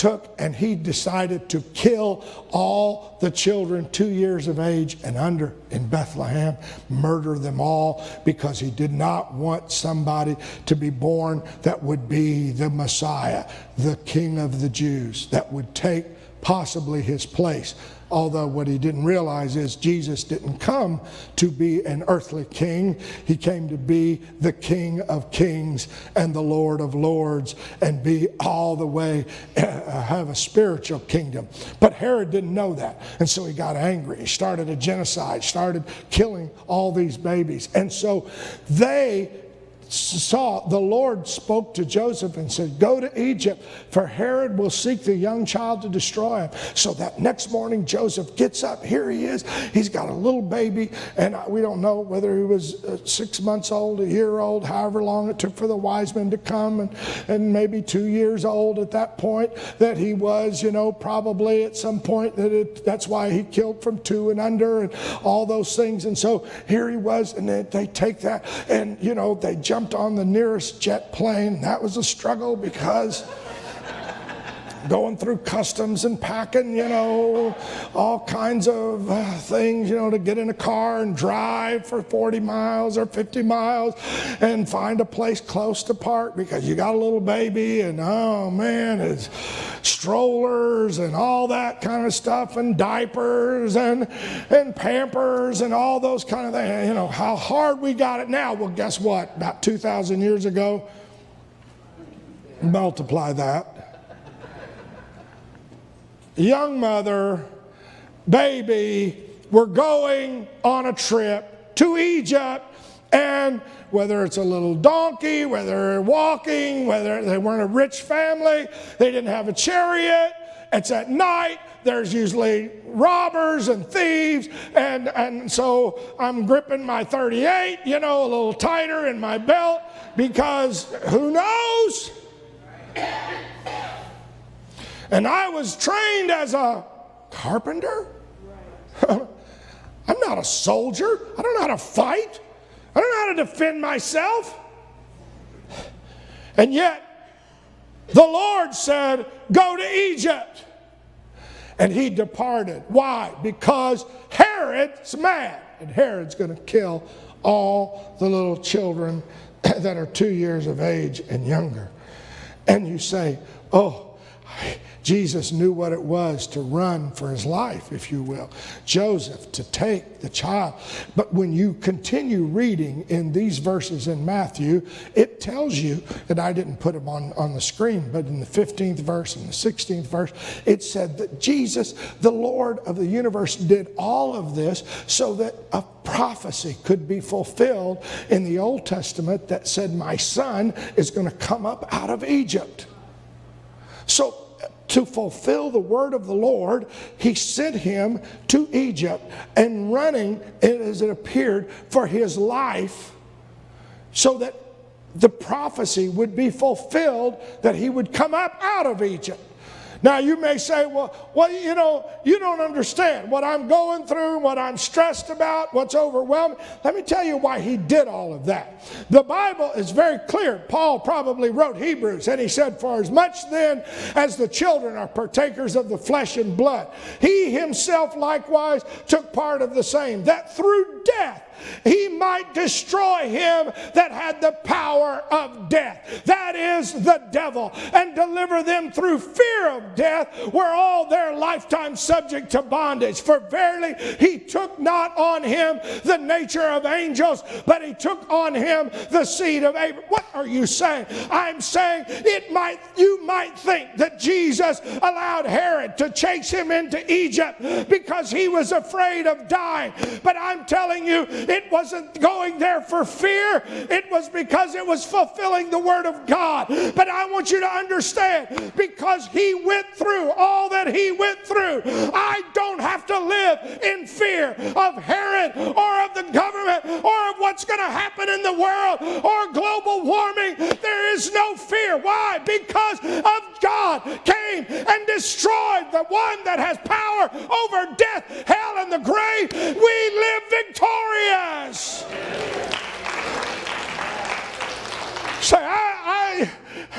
took and he decided to kill all the children two years of age and under in Bethlehem, murder them all because he did not want somebody to be born that would be the Messiah, the King of the Jews, that would take possibly his place. Although what he didn't realize is Jesus didn't come to be an earthly king. He came to be the King of kings and the Lord of lords and be all the way, uh, have a spiritual kingdom. But Herod didn't know that. And so he got angry. He started a genocide, started killing all these babies. And so they saw, the Lord spoke to Joseph and said, Go to Egypt, for Herod will seek the young child to destroy him. So that next morning, Joseph gets up. Here he is. He's got a little baby, and we don't know whether he was uh, six months old, a year old, however long it took for the wise men to come, and, and maybe two years old at that point, that he was, you know, probably at some point that it, that's why he killed from two and under and all those things. And so here he was, and they, they take that, and, you know, they jump jumped on the nearest jet plane. That was a struggle because going through customs and packing, you know, all kinds of uh, things, you know, to get in a car and drive for 40 miles or 50 miles and find a place close to park because you got a little baby and oh man, it's strollers and all that kind of stuff and diapers and and pampers and all those kind of things. You know, how hard we got it now. Well, guess what? About 2,000 years ago, multiply that young mother, baby, were going on a trip to Egypt. And whether it's a little donkey, whether walking, whether they weren't a rich family, they didn't have a chariot, it's at night, there's usually robbers and thieves, and, and so I'm gripping my 38, you know, a little tighter in my belt because who knows? And I was trained as a carpenter. I'm not a soldier. I don't know how to fight. I don't know how to defend myself. And yet, the Lord said, Go to Egypt. And he departed. Why? Because Herod's mad. And Herod's going to kill all the little children that are two years of age and younger. And you say, Oh, Jesus knew what it was to run for his life, if you will. Joseph to take the child. But when you continue reading in these verses in Matthew, it tells you, and I didn't put them on, on the screen, but in the 15th verse and the 16th verse, it said that Jesus, the Lord of the universe, did all of this so that a prophecy could be fulfilled in the Old Testament that said, My son is going to come up out of Egypt. So to fulfill the word of the Lord, he sent him to Egypt and running, as it appeared, for his life so that the prophecy would be fulfilled that he would come up out of Egypt. Now, you may say, well, well, you know, you don't understand what I'm going through, what I'm stressed about, what's overwhelming. Let me tell you why he did all of that. The Bible is very clear. Paul probably wrote Hebrews, and he said, For as much then as the children are partakers of the flesh and blood, he himself likewise took part of the same, that through death, he might destroy him that had the power of death. That is the devil, and deliver them through fear of death, were all their lifetime subject to bondage. For verily he took not on him the nature of angels, but he took on him the seed of Abraham. What are you saying? I'm saying it might you might think that Jesus allowed Herod to chase him into Egypt because he was afraid of dying. But I'm telling you, it wasn't going there for fear, it was because it was fulfilling the Word of God. But I want you to understand because He went through all that He went through, I don't have to live in fear of Herod or of the government or of what's going to happen in the world or global warming. There is no fear. Why? Because of God came and destroyed the one that has power over death, hell, and the grave. We live victorious. Say, I,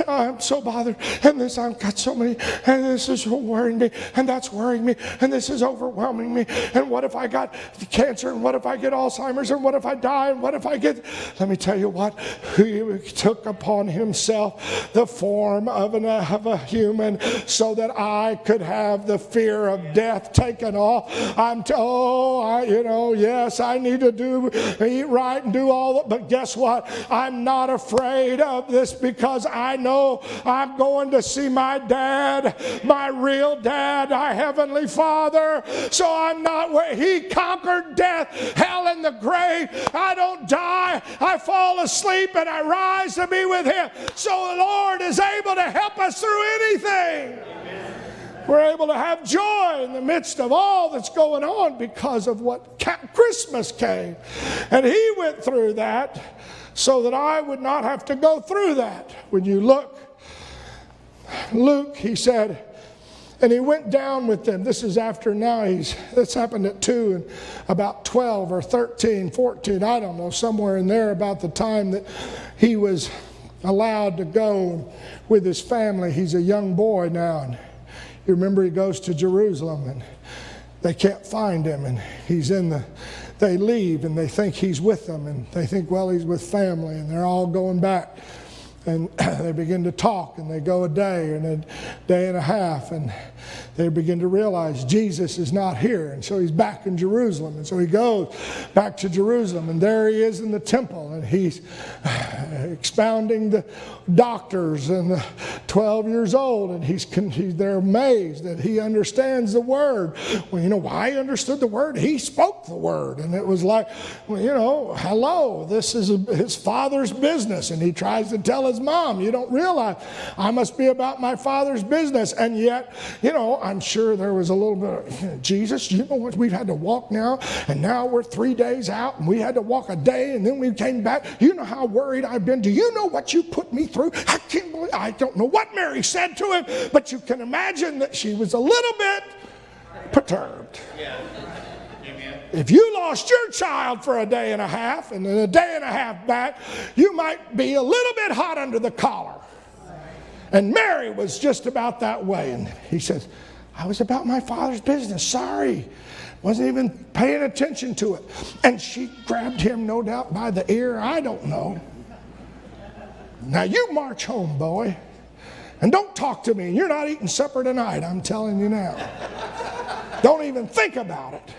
I'm so bothered, and this I've got so many, and this is worrying me, and that's worrying me, and this is overwhelming me. And what if I got cancer? And what if I get Alzheimer's? And what if I die? And what if I get? Let me tell you what. He took upon himself the form of, an, of a human, so that I could have the fear of death taken off. I'm t- oh, I, you know, yes, I need to do eat right and do all that, but guess what? I'm not afraid of this because I know I'm going to see my dad, my real dad, our heavenly father. So I'm not where he conquered death, hell, and the grave. I don't die. I fall asleep and I rise to be with him. So the Lord is able to help us through anything. We're able to have joy in the midst of all that's going on because of what Christmas came. And he went through that so that I would not have to go through that. When you look, Luke, he said, and he went down with them. This is after now he's, this happened at 2 and about 12 or 13, 14, I don't know, somewhere in there about the time that he was allowed to go with his family. He's a young boy now. And you remember he goes to Jerusalem and they can't find him and he's in the they leave and they think he's with them and they think, well, he's with family and they're all going back. And they begin to talk and they go a day and a day and a half and they begin to realize Jesus is not here. And so he's back in Jerusalem. And so he goes back to Jerusalem and there he is in the temple and he's expounding the doctors and the 12 years old and he's, he's they're amazed that he understands the word. Well, you know why he understood the word? He spoke the word. And it was like, well, you know, hello, this is his father's business. And he tries to tell mom, you don't realize I must be about my father's business. And yet, you know, I'm sure there was a little bit of Jesus, you know what? We've had to walk now, and now we're three days out, and we had to walk a day, and then we came back. You know how worried I've been. Do you know what you put me through? I can't believe, I don't know what Mary said to him, but you can imagine that she was a little bit perturbed. Yeah. If you lost your child for a day and a half and then a day and a half back, you might be a little bit hot under the collar. And Mary was just about that way. And he says, I was about my father's business. Sorry. Wasn't even paying attention to it. And she grabbed him, no doubt, by the ear. I don't know. Now you march home, boy. And don't talk to me. You're not eating supper tonight, I'm telling you now. don't even think about it.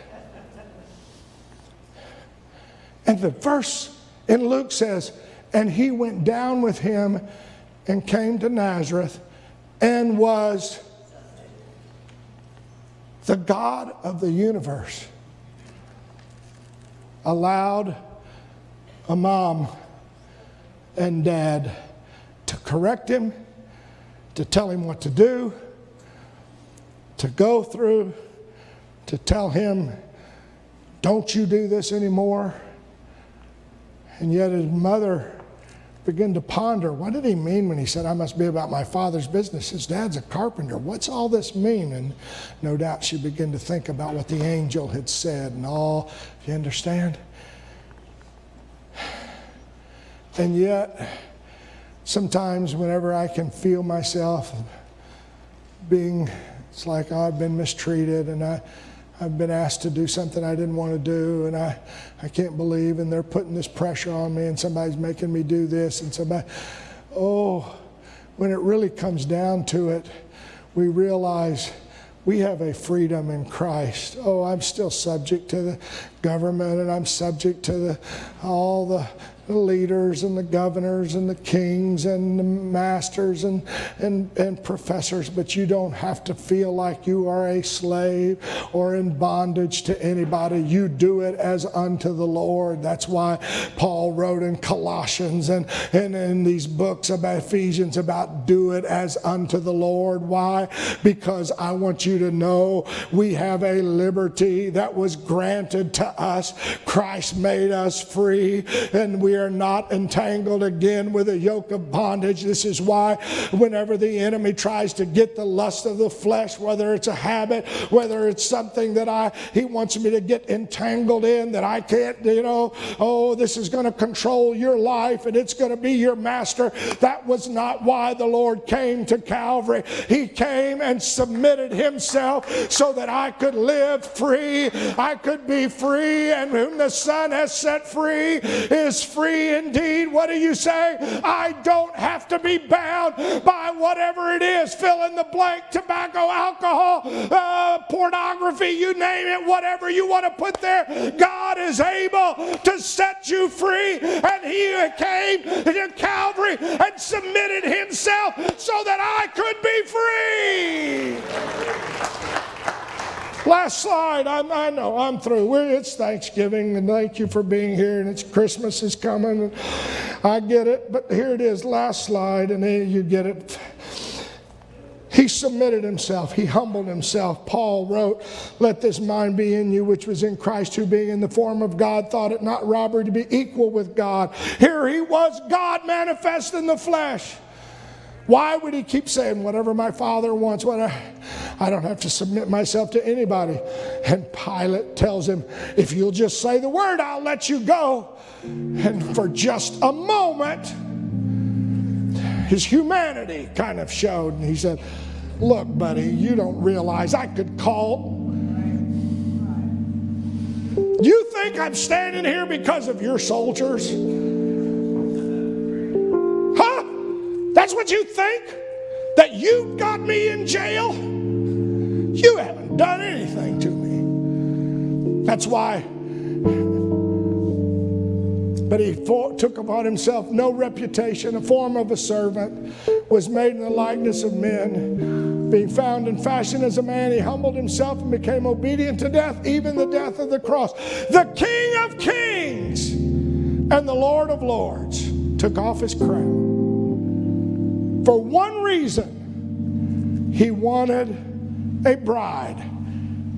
And the verse in Luke says, and he went down with him and came to Nazareth and was the God of the universe allowed a mom and dad to correct him, to tell him what to do, to go through, to tell him, don't you do this anymore. And yet his mother began to ponder what did he mean when he said, I must be about my father's business? His dad's a carpenter. What's all this mean? And no doubt she began to think about what the angel had said and all. You understand? And yet, sometimes whenever I can feel myself being, it's like oh, I've been mistreated and I, I've been asked to do something I didn't want to do, and I, I can't believe, and they're putting this pressure on me, and somebody's making me do this, and somebody, oh, when it really comes down to it, we realize we have a freedom in Christ. Oh, I'm still subject to the government, and I'm subject to the, all the the leaders and the governors and the kings and the masters and, and, and professors, but you don't have to feel like you are a slave or in bondage to anybody. You do it as unto the Lord. That's why Paul wrote in Colossians and, and in these books about Ephesians about do it as unto the Lord. Why? Because I want you to know we have a liberty that was granted to us. Christ made us free, and we are not entangled again with a yoke of bondage. This is why, whenever the enemy tries to get the lust of the flesh, whether it's a habit, whether it's something that I he wants me to get entangled in that I can't, you know, oh, this is going to control your life and it's going to be your master. That was not why the Lord came to Calvary. He came and submitted himself so that I could live free. I could be free, and whom the Son has set free is free free indeed. What do you say? I don't have to be bound by whatever it is fill in the blank tobacco, alcohol, uh, pornography, you name it, whatever you want to put there. God is able to set you free. And He came to Calvary and submitted Himself so that I could be free. Last slide. I'm, i know I'm through. We're, it's Thanksgiving, and thank you for being here. And it's Christmas is coming. I get it, but here it is. Last slide, and then you get it. He submitted himself. He humbled himself. Paul wrote, Let this mind be in you, which was in Christ, who being in the form of God, thought it not robbery to be equal with God. Here he was, God manifest in the flesh. Why would he keep saying, whatever my father wants, whatever? I don't have to submit myself to anybody. And Pilate tells him, if you'll just say the word, I'll let you go. And for just a moment, his humanity kind of showed. And he said, Look, buddy, you don't realize I could call. You think I'm standing here because of your soldiers? That's what you think? That you got me in jail? You haven't done anything to me. That's why. But he fought, took upon himself no reputation, a form of a servant, was made in the likeness of men. Being found in fashion as a man, he humbled himself and became obedient to death, even the death of the cross. The King of Kings and the Lord of Lords took off his crown for one reason he wanted a bride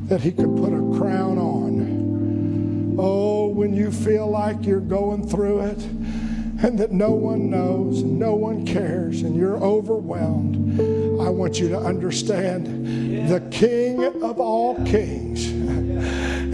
that he could put a crown on. Oh, when you feel like you're going through it and that no one knows and no one cares and you're overwhelmed, I want you to understand the King of all kings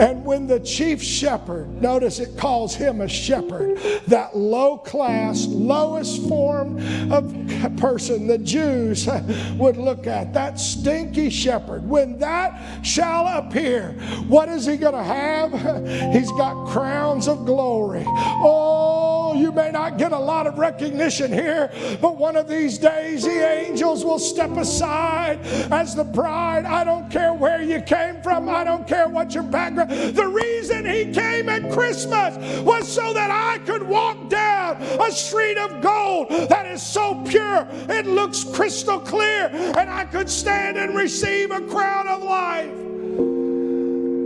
And when the chief shepherd, notice it calls him a shepherd, that low class, lowest form of person the Jews would look at, that stinky shepherd, when that shall appear, what is he going to have? He's got crowns of glory. Oh, you may not get a lot of recognition here, but one of these days the angels will step aside as the bride. I don't care where you came from, I don't care what your background. The reason he came at Christmas was so that I could walk down a street of gold that is so pure it looks crystal clear, and I could stand and receive a crown of life.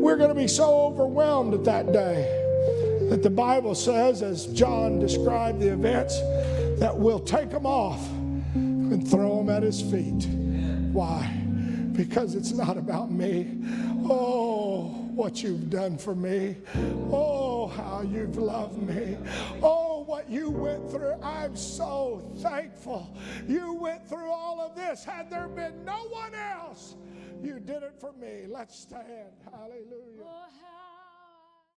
We're going to be so overwhelmed at that day that the Bible says, as John described the events, that we'll take them off and throw them at his feet. Why? Because it's not about me. Oh, what you've done for me. Oh, how you've loved me. Oh, what you went through. I'm so thankful you went through all of this. Had there been no one else, you did it for me. Let's stand. Hallelujah. Oh,